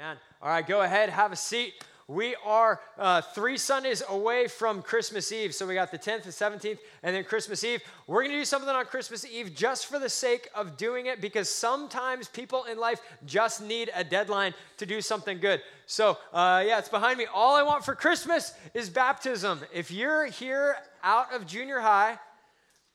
Amen. All right, go ahead, have a seat. We are uh, three Sundays away from Christmas Eve. So we got the 10th, the 17th, and then Christmas Eve. We're going to do something on Christmas Eve just for the sake of doing it because sometimes people in life just need a deadline to do something good. So, uh, yeah, it's behind me. All I want for Christmas is baptism. If you're here out of junior high,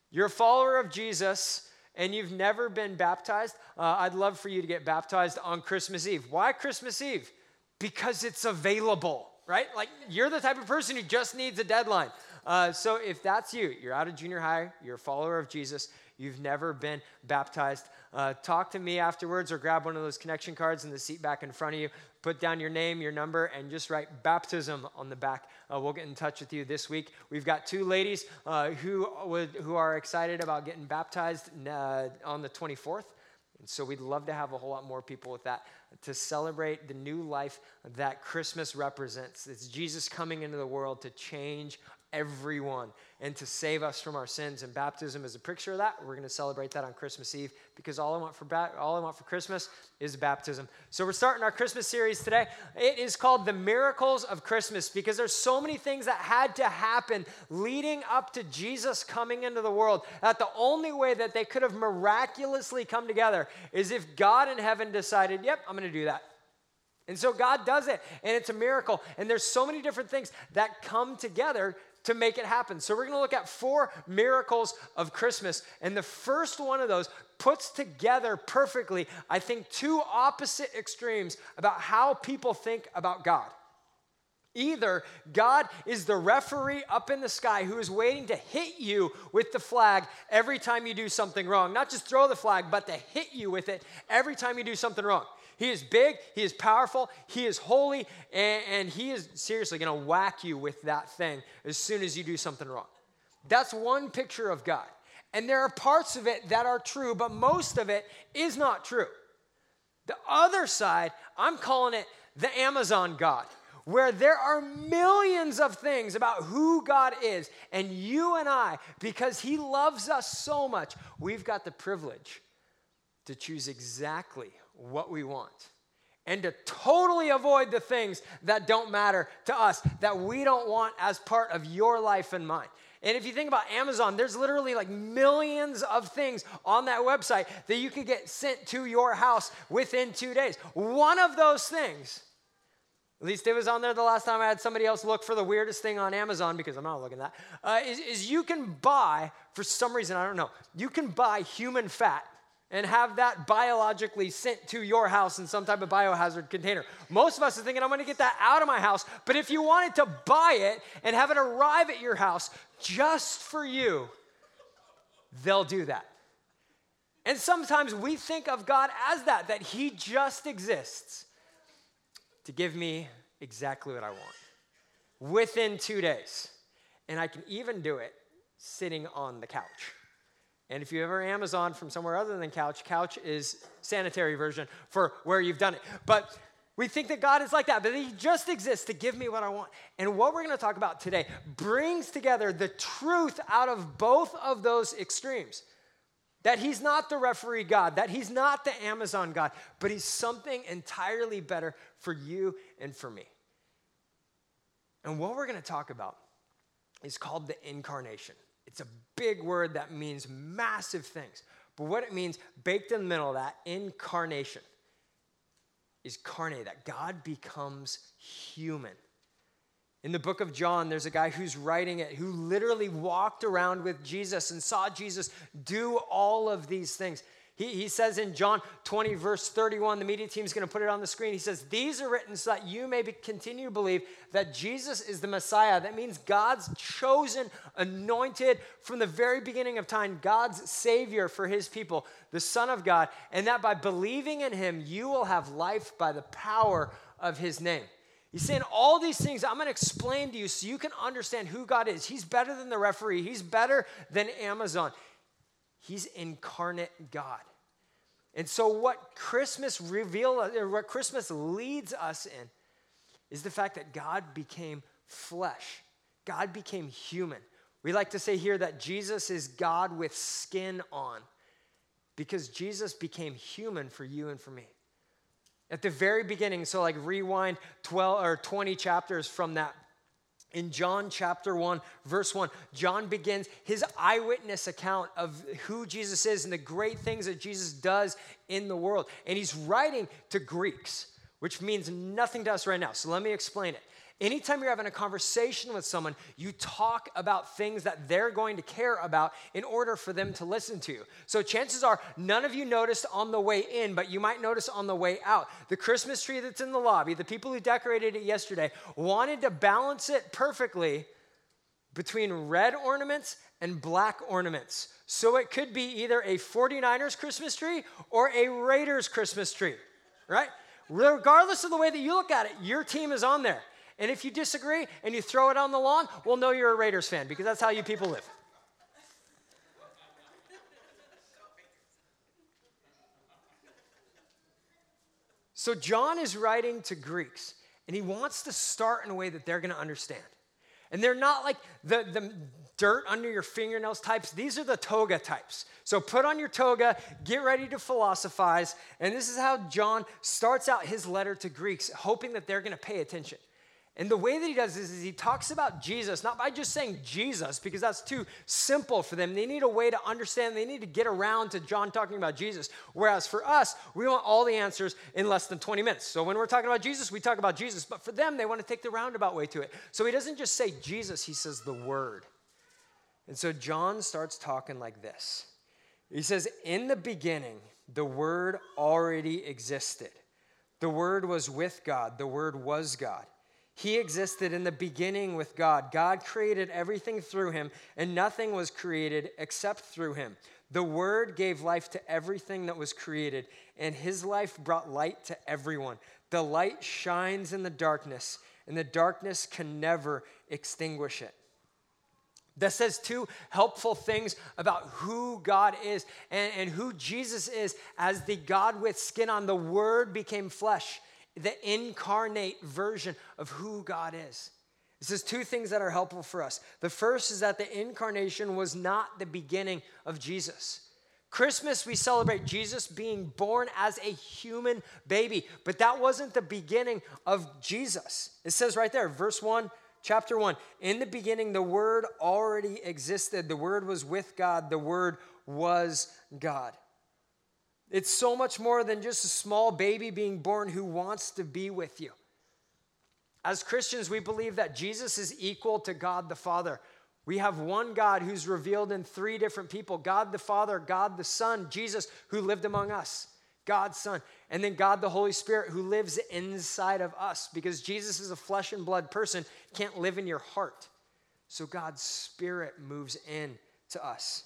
you're a follower of Jesus, and you've never been baptized, uh, I'd love for you to get baptized on Christmas Eve. Why Christmas Eve? because it's available, right? Like you're the type of person who just needs a deadline. Uh, so if that's you, you're out of junior high, you're a follower of Jesus, you've never been baptized, uh, talk to me afterwards or grab one of those connection cards in the seat back in front of you. Put down your name, your number, and just write baptism on the back. Uh, we'll get in touch with you this week. We've got two ladies uh, who, would, who are excited about getting baptized uh, on the 24th. And so we'd love to have a whole lot more people with that to celebrate the new life that Christmas represents. It's Jesus coming into the world to change everyone and to save us from our sins. And baptism is a picture of that. We're going to celebrate that on Christmas Eve because all I want for ba- all I want for Christmas is baptism. So we're starting our Christmas series today. It is called The Miracles of Christmas because there's so many things that had to happen leading up to Jesus coming into the world that the only way that they could have miraculously come together is if God in heaven decided, "Yep, I'm going to do that." And so God does it, and it's a miracle. And there's so many different things that come together to make it happen. So, we're going to look at four miracles of Christmas. And the first one of those puts together perfectly, I think, two opposite extremes about how people think about God. Either God is the referee up in the sky who is waiting to hit you with the flag every time you do something wrong. Not just throw the flag, but to hit you with it every time you do something wrong. He is big, He is powerful, He is holy, and, and He is seriously going to whack you with that thing as soon as you do something wrong. That's one picture of God. And there are parts of it that are true, but most of it is not true. The other side, I'm calling it the Amazon God, where there are millions of things about who God is. And you and I, because He loves us so much, we've got the privilege to choose exactly what we want and to totally avoid the things that don't matter to us, that we don't want as part of your life and mine. And if you think about Amazon, there's literally like millions of things on that website that you could get sent to your house within two days. One of those things, at least it was on there the last time I had somebody else look for the weirdest thing on Amazon because I'm not looking at that, uh, is, is you can buy, for some reason, I don't know, you can buy human fat and have that biologically sent to your house in some type of biohazard container. Most of us are thinking, I'm gonna get that out of my house. But if you wanted to buy it and have it arrive at your house just for you, they'll do that. And sometimes we think of God as that, that He just exists to give me exactly what I want within two days. And I can even do it sitting on the couch. And if you ever Amazon from somewhere other than couch, couch is sanitary version for where you've done it. But we think that God is like that, but He just exists to give me what I want. And what we're going to talk about today brings together the truth out of both of those extremes. That He's not the referee God, that He's not the Amazon God, but He's something entirely better for you and for me. And what we're going to talk about is called the incarnation. It's a big word that means massive things. But what it means, baked in the middle of that, incarnation, is carne, that God becomes human. In the book of John, there's a guy who's writing it who literally walked around with Jesus and saw Jesus do all of these things. He, he says in John 20, verse 31, the media team is going to put it on the screen. He says, These are written so that you may be, continue to believe that Jesus is the Messiah. That means God's chosen, anointed from the very beginning of time, God's Savior for his people, the Son of God, and that by believing in him, you will have life by the power of his name. He's saying all these things I'm going to explain to you so you can understand who God is. He's better than the referee, He's better than Amazon. He's incarnate God. And so, what Christmas reveal, or what Christmas leads us in, is the fact that God became flesh. God became human. We like to say here that Jesus is God with skin on, because Jesus became human for you and for me. at the very beginning, so like rewind 12 or 20 chapters from that. In John chapter 1, verse 1, John begins his eyewitness account of who Jesus is and the great things that Jesus does in the world. And he's writing to Greeks, which means nothing to us right now. So let me explain it. Anytime you're having a conversation with someone, you talk about things that they're going to care about in order for them to listen to you. So chances are none of you noticed on the way in, but you might notice on the way out. The Christmas tree that's in the lobby, the people who decorated it yesterday wanted to balance it perfectly between red ornaments and black ornaments. So it could be either a 49ers Christmas tree or a Raiders Christmas tree, right? Regardless of the way that you look at it, your team is on there. And if you disagree and you throw it on the lawn, we'll know you're a Raiders fan because that's how you people live. So, John is writing to Greeks, and he wants to start in a way that they're going to understand. And they're not like the, the dirt under your fingernails types. These are the toga types. So put on your toga, get ready to philosophize. And this is how John starts out his letter to Greeks, hoping that they're going to pay attention. And the way that he does this is he talks about Jesus, not by just saying Jesus, because that's too simple for them. They need a way to understand, they need to get around to John talking about Jesus. Whereas for us, we want all the answers in less than 20 minutes. So when we're talking about Jesus, we talk about Jesus. But for them, they want to take the roundabout way to it. So he doesn't just say Jesus, he says the Word. And so John starts talking like this He says, In the beginning, the Word already existed. The Word was with God, the Word was God. He existed in the beginning with God. God created everything through him, and nothing was created except through him. The Word gave life to everything that was created, and his life brought light to everyone. The light shines in the darkness, and the darkness can never extinguish it. That says two helpful things about who God is and, and who Jesus is as the God with skin on. The Word became flesh the incarnate version of who God is. This is two things that are helpful for us. The first is that the incarnation was not the beginning of Jesus. Christmas, we celebrate Jesus being born as a human baby, but that wasn't the beginning of Jesus. It says right there, verse 1, chapter 1 In the beginning, the Word already existed. The Word was with God, the Word was God. It's so much more than just a small baby being born who wants to be with you. As Christians, we believe that Jesus is equal to God the Father. We have one God who's revealed in three different people God the Father, God the Son, Jesus who lived among us, God's Son, and then God the Holy Spirit who lives inside of us because Jesus is a flesh and blood person, can't live in your heart. So God's Spirit moves in to us.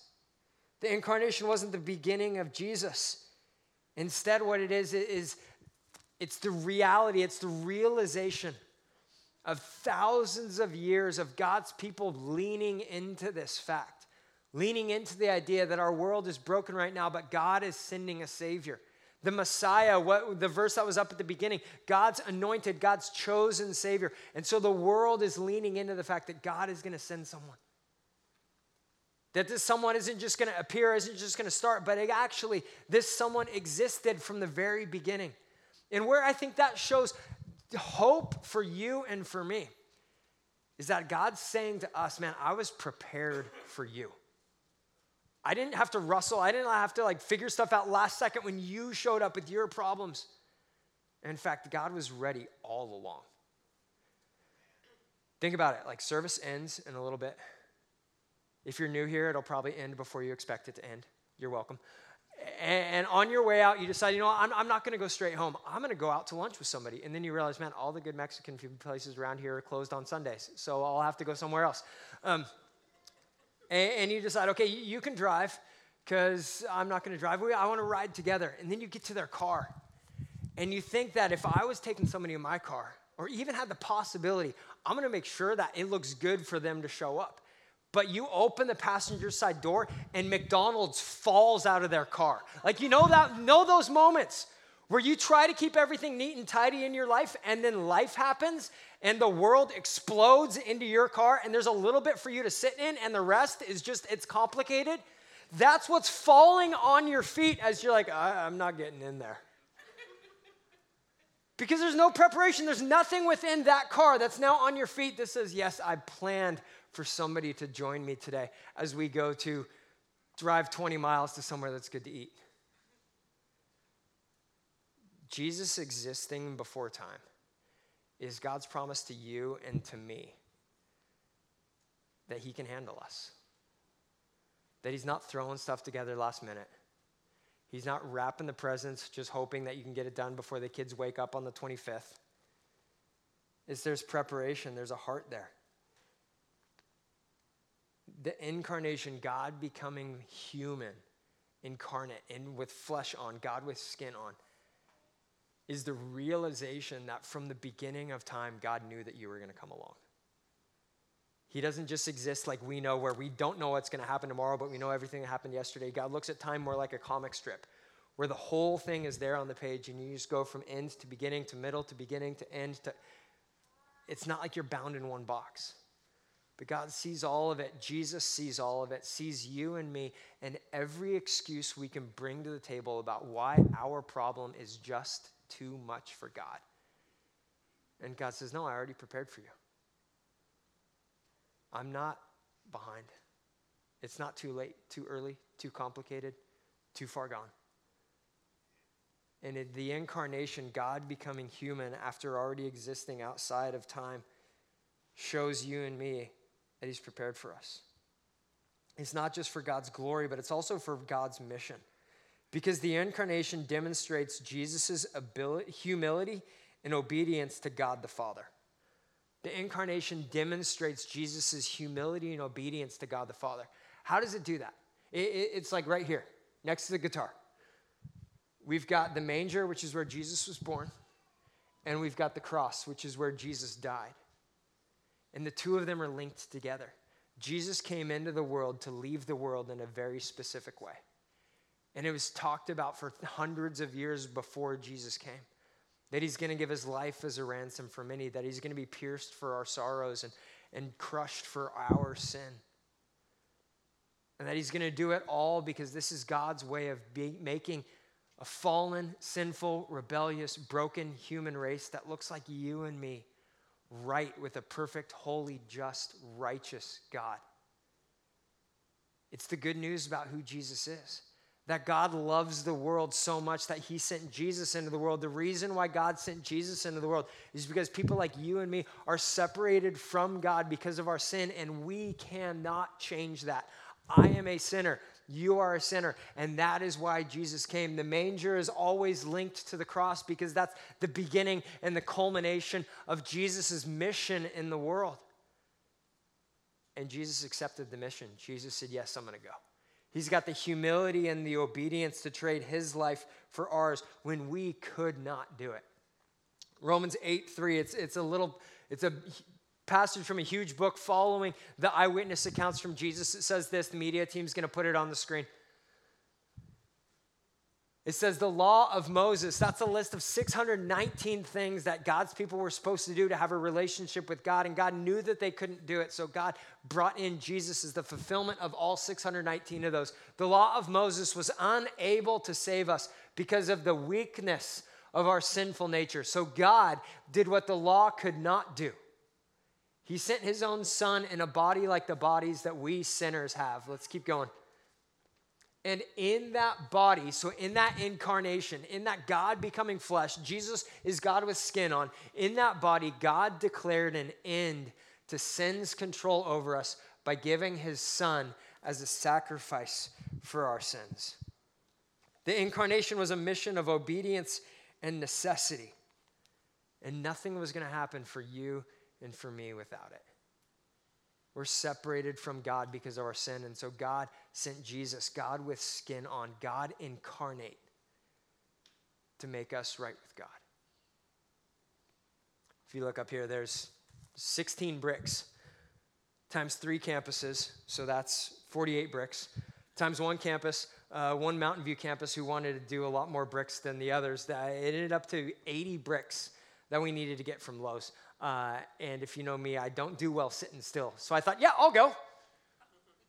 The incarnation wasn't the beginning of Jesus. Instead, what it is, is it's the reality, it's the realization of thousands of years of God's people leaning into this fact, leaning into the idea that our world is broken right now, but God is sending a Savior. The Messiah, what the verse that was up at the beginning, God's anointed, God's chosen Savior. And so the world is leaning into the fact that God is going to send someone. That this someone isn't just going to appear, isn't just going to start, but actually, this someone existed from the very beginning. And where I think that shows hope for you and for me is that God's saying to us, man, I was prepared for you. I didn't have to rustle. I didn't have to like figure stuff out last second when you showed up with your problems. In fact, God was ready all along. Think about it like service ends in a little bit. If you're new here, it'll probably end before you expect it to end. You're welcome. And on your way out, you decide, you know, I'm, I'm not going to go straight home. I'm going to go out to lunch with somebody. And then you realize, man, all the good Mexican food places around here are closed on Sundays. So I'll have to go somewhere else. Um, and, and, you decide, okay, you, can drive because I'm not going to drive. I want to ride together. And then you get to their car. And you think that if I was taking somebody in my car, or even had the possibility, I'm going to make sure that it looks good for them to show up. But you open the passenger side door and McDonald's falls out of their car. Like you know that know those moments where you try to keep everything neat and tidy in your life and then life happens and the world explodes into your car and there's a little bit for you to sit in and the rest is just it's complicated. That's what's falling on your feet as you're like, I'm not getting in there. Because there's no preparation. There's nothing within that car that's now on your feet that says, Yes, I planned for somebody to join me today as we go to drive 20 miles to somewhere that's good to eat. Jesus existing before time is God's promise to you and to me that He can handle us. That He's not throwing stuff together last minute. He's not wrapping the presents just hoping that you can get it done before the kids wake up on the 25th. Is there's preparation, there's a heart there. The incarnation, God becoming human, incarnate, and with flesh on, God with skin on, is the realization that from the beginning of time, God knew that you were going to come along. He doesn't just exist like we know, where we don't know what's going to happen tomorrow, but we know everything that happened yesterday. God looks at time more like a comic strip, where the whole thing is there on the page, and you just go from end to beginning to middle to beginning to end. To it's not like you're bound in one box. But God sees all of it. Jesus sees all of it, sees you and me, and every excuse we can bring to the table about why our problem is just too much for God. And God says, No, I already prepared for you. I'm not behind. It's not too late, too early, too complicated, too far gone. And in the incarnation, God becoming human after already existing outside of time, shows you and me that He's prepared for us. It's not just for God's glory, but it's also for God's mission. Because the incarnation demonstrates Jesus' humility and obedience to God the Father. The incarnation demonstrates Jesus' humility and obedience to God the Father. How does it do that? It, it, it's like right here, next to the guitar. We've got the manger, which is where Jesus was born, and we've got the cross, which is where Jesus died. And the two of them are linked together. Jesus came into the world to leave the world in a very specific way. And it was talked about for hundreds of years before Jesus came that he's going to give his life as a ransom for many, that he's going to be pierced for our sorrows and, and crushed for our sin. And that he's going to do it all because this is God's way of be, making a fallen, sinful, rebellious, broken human race that looks like you and me right with a perfect, holy, just, righteous God. It's the good news about who Jesus is that God loves the world so much that he sent Jesus into the world. The reason why God sent Jesus into the world is because people like you and me are separated from God because of our sin, and we cannot change that. I am a sinner. You are a sinner. And that is why Jesus came. The manger is always linked to the cross because that's the beginning and the culmination of Jesus' mission in the world. And Jesus accepted the mission. Jesus said, Yes, I'm going to go. He's got the humility and the obedience to trade his life for ours when we could not do it. Romans 8 3, it's, it's a little, it's a passage from a huge book following the eyewitness accounts from Jesus. It says this, the media team's gonna put it on the screen. It says the law of Moses. That's a list of 619 things that God's people were supposed to do to have a relationship with God, and God knew that they couldn't do it. So God brought in Jesus as the fulfillment of all 619 of those. The law of Moses was unable to save us because of the weakness of our sinful nature. So God did what the law could not do. He sent his own son in a body like the bodies that we sinners have. Let's keep going. And in that body, so in that incarnation, in that God becoming flesh, Jesus is God with skin on. In that body, God declared an end to sin's control over us by giving his son as a sacrifice for our sins. The incarnation was a mission of obedience and necessity. And nothing was going to happen for you and for me without it. We're separated from God because of our sin. And so God sent Jesus, God with skin on, God incarnate to make us right with God. If you look up here, there's 16 bricks times three campuses, so that's 48 bricks, times one campus, uh, one Mountain View campus who wanted to do a lot more bricks than the others. That it ended up to 80 bricks that we needed to get from Lowe's. Uh, and if you know me, I don't do well sitting still. So I thought, yeah, I'll go.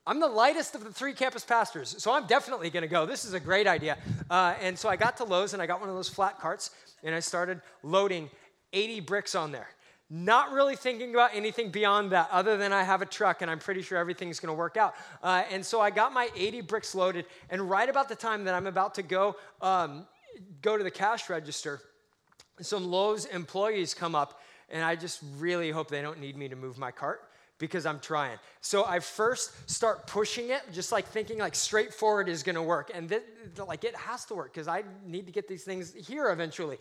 I'm the lightest of the three campus pastors, so I'm definitely going to go. This is a great idea. Uh, and so I got to Lowe's and I got one of those flat carts and I started loading 80 bricks on there. Not really thinking about anything beyond that, other than I have a truck and I'm pretty sure everything's gonna work out. Uh, and so I got my 80 bricks loaded, and right about the time that I'm about to go um, go to the cash register, some Lowe's employees come up, and I just really hope they don't need me to move my cart because I'm trying. So I first start pushing it, just like thinking like straightforward is gonna work. And th- like it has to work because I need to get these things here eventually.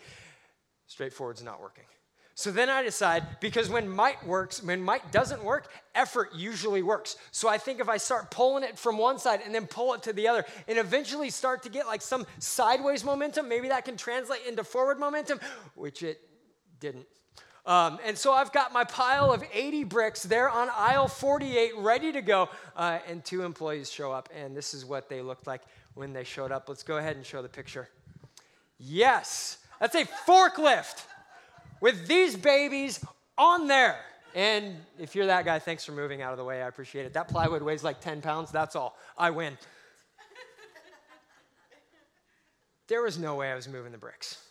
Straightforward's not working. So then I decide because when might works, when might doesn't work, effort usually works. So I think if I start pulling it from one side and then pull it to the other and eventually start to get like some sideways momentum, maybe that can translate into forward momentum, which it didn't. Um, and so I've got my pile of 80 bricks there on aisle 48 ready to go. Uh, and two employees show up, and this is what they looked like when they showed up. Let's go ahead and show the picture. Yes, that's a forklift with these babies on there. And if you're that guy, thanks for moving out of the way. I appreciate it. That plywood weighs like 10 pounds. That's all. I win. there was no way I was moving the bricks.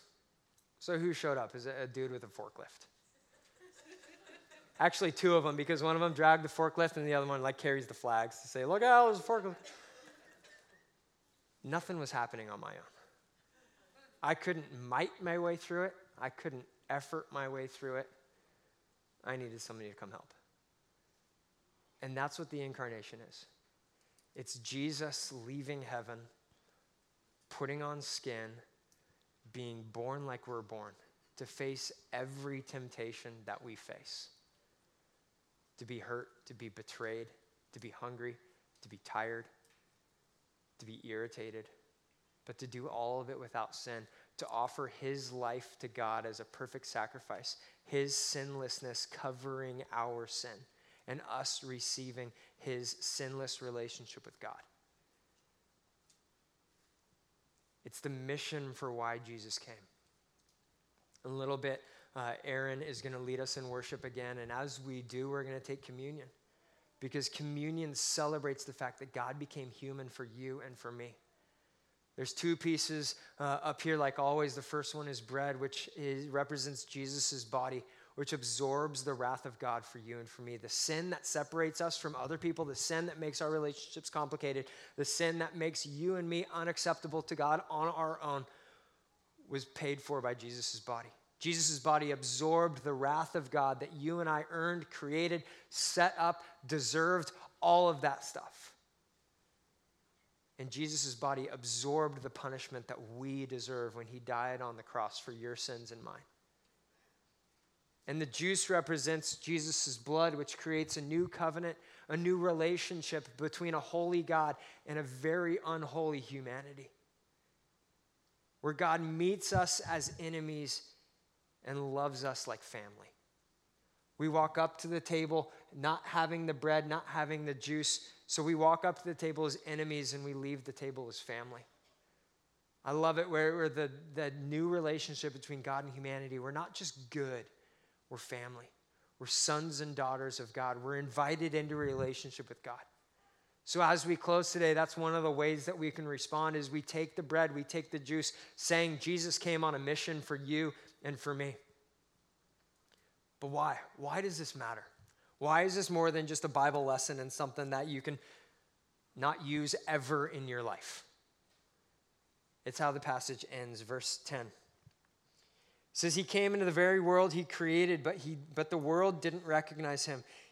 So who showed up? Is a dude with a forklift? Actually, two of them, because one of them dragged the forklift and the other one like carries the flags to say, look out, there's a forklift. Nothing was happening on my own. I couldn't might my way through it. I couldn't effort my way through it. I needed somebody to come help. And that's what the incarnation is. It's Jesus leaving heaven, putting on skin, being born like we're born, to face every temptation that we face to be hurt, to be betrayed, to be hungry, to be tired, to be irritated, but to do all of it without sin, to offer his life to God as a perfect sacrifice, his sinlessness covering our sin, and us receiving his sinless relationship with God. It's the mission for why Jesus came. A little bit uh, Aaron is going to lead us in worship again. And as we do, we're going to take communion because communion celebrates the fact that God became human for you and for me. There's two pieces uh, up here, like always. The first one is bread, which is, represents Jesus' body, which absorbs the wrath of God for you and for me. The sin that separates us from other people, the sin that makes our relationships complicated, the sin that makes you and me unacceptable to God on our own, was paid for by Jesus' body. Jesus' body absorbed the wrath of God that you and I earned, created, set up, deserved, all of that stuff. And Jesus' body absorbed the punishment that we deserve when he died on the cross for your sins and mine. And the juice represents Jesus' blood, which creates a new covenant, a new relationship between a holy God and a very unholy humanity. Where God meets us as enemies and loves us like family. We walk up to the table not having the bread, not having the juice. So we walk up to the table as enemies and we leave the table as family. I love it where, where the, the new relationship between God and humanity, we're not just good, we're family. We're sons and daughters of God. We're invited into a relationship with God. So as we close today, that's one of the ways that we can respond is we take the bread, we take the juice, saying Jesus came on a mission for you and for me. But why? Why does this matter? Why is this more than just a Bible lesson and something that you can not use ever in your life? It's how the passage ends, verse 10. It says he came into the very world he created, but he but the world didn't recognize him.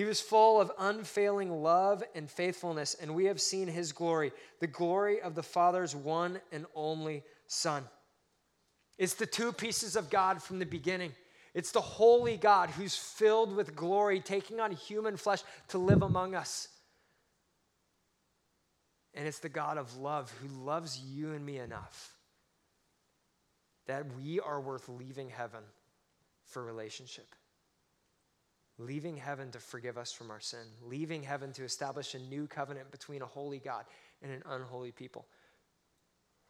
He was full of unfailing love and faithfulness, and we have seen his glory, the glory of the Father's one and only Son. It's the two pieces of God from the beginning. It's the holy God who's filled with glory, taking on human flesh to live among us. And it's the God of love who loves you and me enough that we are worth leaving heaven for relationship. Leaving heaven to forgive us from our sin, leaving heaven to establish a new covenant between a holy God and an unholy people,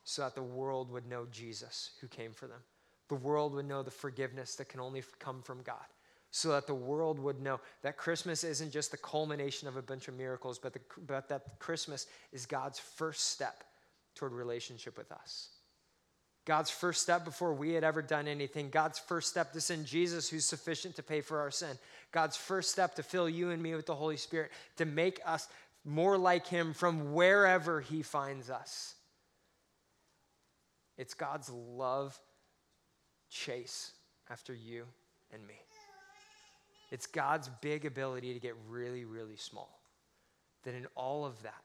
so that the world would know Jesus who came for them. The world would know the forgiveness that can only come from God so that the world would know that Christmas isn't just the culmination of a bunch of miracles, but, the, but that Christmas is God's first step toward relationship with us. God's first step before we had ever done anything. God's first step to send Jesus, who's sufficient to pay for our sin. God's first step to fill you and me with the Holy Spirit, to make us more like Him from wherever He finds us. It's God's love chase after you and me. It's God's big ability to get really, really small. That in all of that,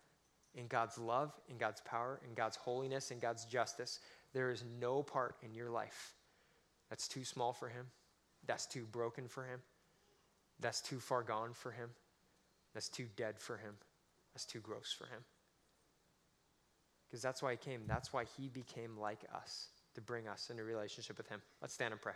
in God's love, in God's power, in God's holiness, in God's justice, there is no part in your life that's too small for Him, that's too broken for Him, that's too far gone for Him, that's too dead for Him, that's too gross for Him. Because that's why He came. That's why He became like us, to bring us into relationship with Him. Let's stand and pray.